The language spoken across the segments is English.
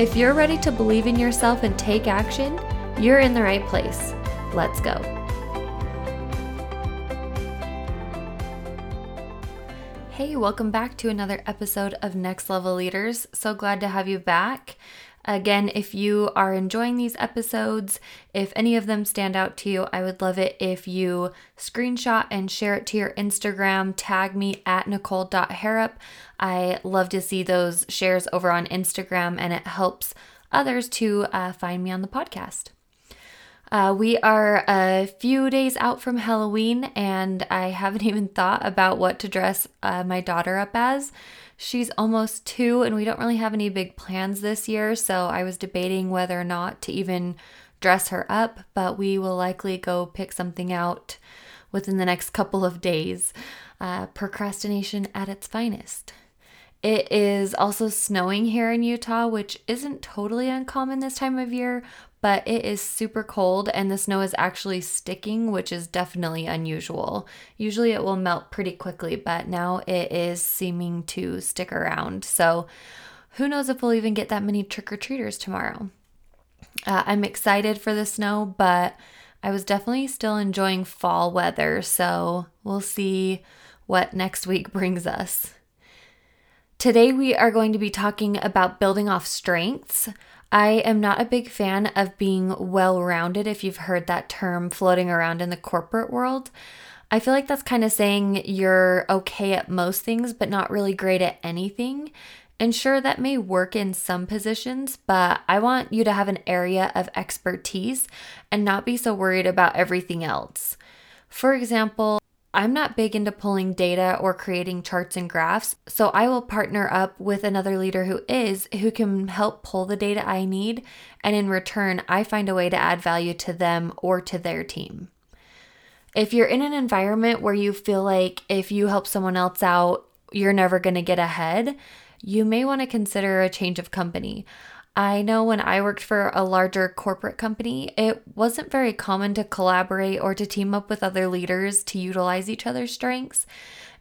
If you're ready to believe in yourself and take action, you're in the right place. Let's go. Hey, welcome back to another episode of Next Level Leaders. So glad to have you back. Again, if you are enjoying these episodes, if any of them stand out to you, I would love it if you screenshot and share it to your Instagram. Tag me at nicole.harrop. I love to see those shares over on Instagram, and it helps others to uh, find me on the podcast. Uh, we are a few days out from Halloween, and I haven't even thought about what to dress uh, my daughter up as. She's almost two, and we don't really have any big plans this year, so I was debating whether or not to even dress her up, but we will likely go pick something out within the next couple of days. Uh, procrastination at its finest. It is also snowing here in Utah, which isn't totally uncommon this time of year, but it is super cold and the snow is actually sticking, which is definitely unusual. Usually it will melt pretty quickly, but now it is seeming to stick around. So who knows if we'll even get that many trick or treaters tomorrow. Uh, I'm excited for the snow, but I was definitely still enjoying fall weather, so we'll see what next week brings us. Today, we are going to be talking about building off strengths. I am not a big fan of being well rounded, if you've heard that term floating around in the corporate world. I feel like that's kind of saying you're okay at most things, but not really great at anything. And sure, that may work in some positions, but I want you to have an area of expertise and not be so worried about everything else. For example, I'm not big into pulling data or creating charts and graphs, so I will partner up with another leader who is, who can help pull the data I need, and in return, I find a way to add value to them or to their team. If you're in an environment where you feel like if you help someone else out, you're never going to get ahead, you may want to consider a change of company. I know when I worked for a larger corporate company, it wasn't very common to collaborate or to team up with other leaders to utilize each other's strengths.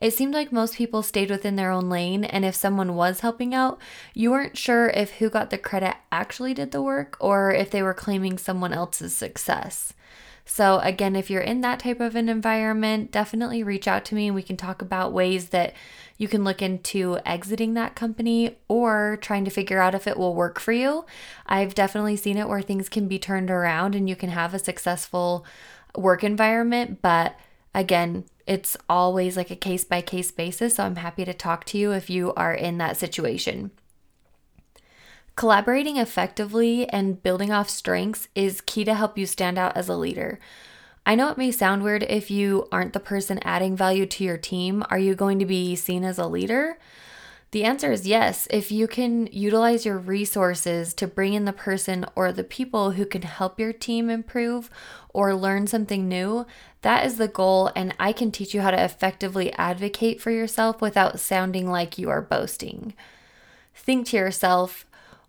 It seemed like most people stayed within their own lane, and if someone was helping out, you weren't sure if who got the credit actually did the work or if they were claiming someone else's success. So, again, if you're in that type of an environment, definitely reach out to me and we can talk about ways that you can look into exiting that company or trying to figure out if it will work for you. I've definitely seen it where things can be turned around and you can have a successful work environment, but again, it's always like a case by case basis. So, I'm happy to talk to you if you are in that situation. Collaborating effectively and building off strengths is key to help you stand out as a leader. I know it may sound weird if you aren't the person adding value to your team. Are you going to be seen as a leader? The answer is yes. If you can utilize your resources to bring in the person or the people who can help your team improve or learn something new, that is the goal. And I can teach you how to effectively advocate for yourself without sounding like you are boasting. Think to yourself,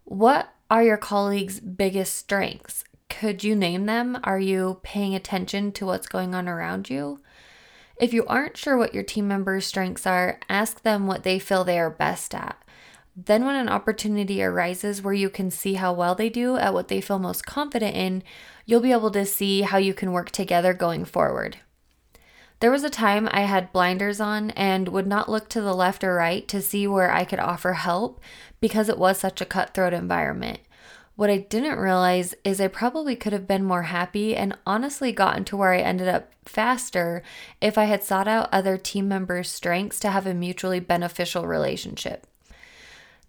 what are your colleagues' biggest strengths? Could you name them? Are you paying attention to what's going on around you? If you aren't sure what your team members' strengths are, ask them what they feel they are best at. Then, when an opportunity arises where you can see how well they do at what they feel most confident in, you'll be able to see how you can work together going forward. There was a time I had blinders on and would not look to the left or right to see where I could offer help because it was such a cutthroat environment. What I didn't realize is I probably could have been more happy and honestly gotten to where I ended up faster if I had sought out other team members' strengths to have a mutually beneficial relationship.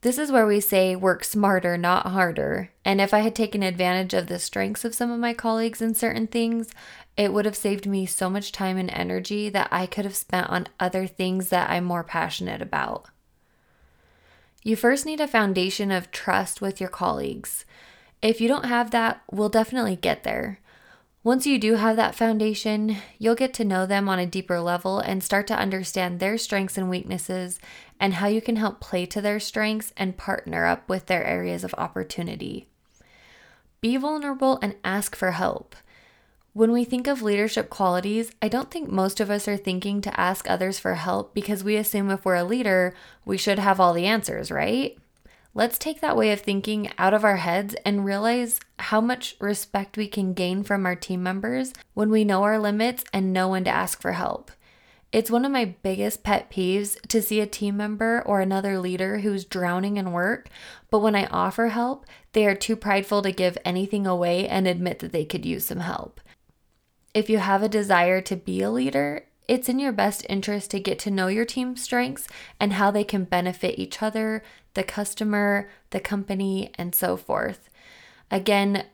This is where we say work smarter, not harder. And if I had taken advantage of the strengths of some of my colleagues in certain things, it would have saved me so much time and energy that I could have spent on other things that I'm more passionate about. You first need a foundation of trust with your colleagues. If you don't have that, we'll definitely get there. Once you do have that foundation, you'll get to know them on a deeper level and start to understand their strengths and weaknesses and how you can help play to their strengths and partner up with their areas of opportunity. Be vulnerable and ask for help. When we think of leadership qualities, I don't think most of us are thinking to ask others for help because we assume if we're a leader, we should have all the answers, right? Let's take that way of thinking out of our heads and realize how much respect we can gain from our team members when we know our limits and know when to ask for help. It's one of my biggest pet peeves to see a team member or another leader who's drowning in work, but when I offer help, they are too prideful to give anything away and admit that they could use some help. If you have a desire to be a leader, it's in your best interest to get to know your team's strengths and how they can benefit each other, the customer, the company, and so forth. Again,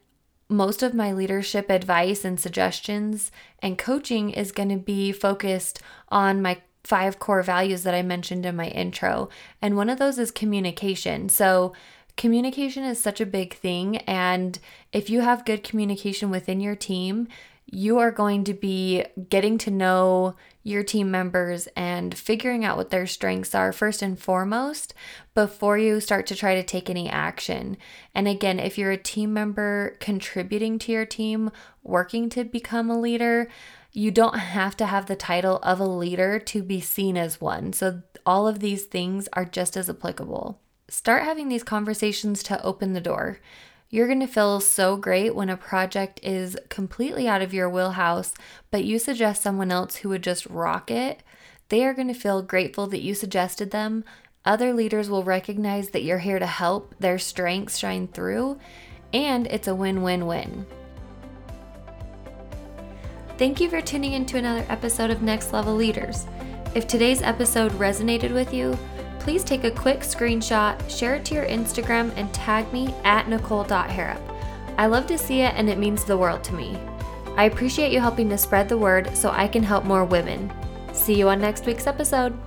most of my leadership advice and suggestions and coaching is going to be focused on my five core values that I mentioned in my intro. And one of those is communication. So, communication is such a big thing. And if you have good communication within your team, you are going to be getting to know your team members and figuring out what their strengths are first and foremost before you start to try to take any action. And again, if you're a team member contributing to your team, working to become a leader, you don't have to have the title of a leader to be seen as one. So, all of these things are just as applicable. Start having these conversations to open the door. You're going to feel so great when a project is completely out of your wheelhouse, but you suggest someone else who would just rock it. They are going to feel grateful that you suggested them. Other leaders will recognize that you're here to help their strengths shine through, and it's a win win win. Thank you for tuning in to another episode of Next Level Leaders. If today's episode resonated with you, please take a quick screenshot, share it to your Instagram, and tag me at nicole.harrop. I love to see it and it means the world to me. I appreciate you helping to spread the word so I can help more women. See you on next week's episode.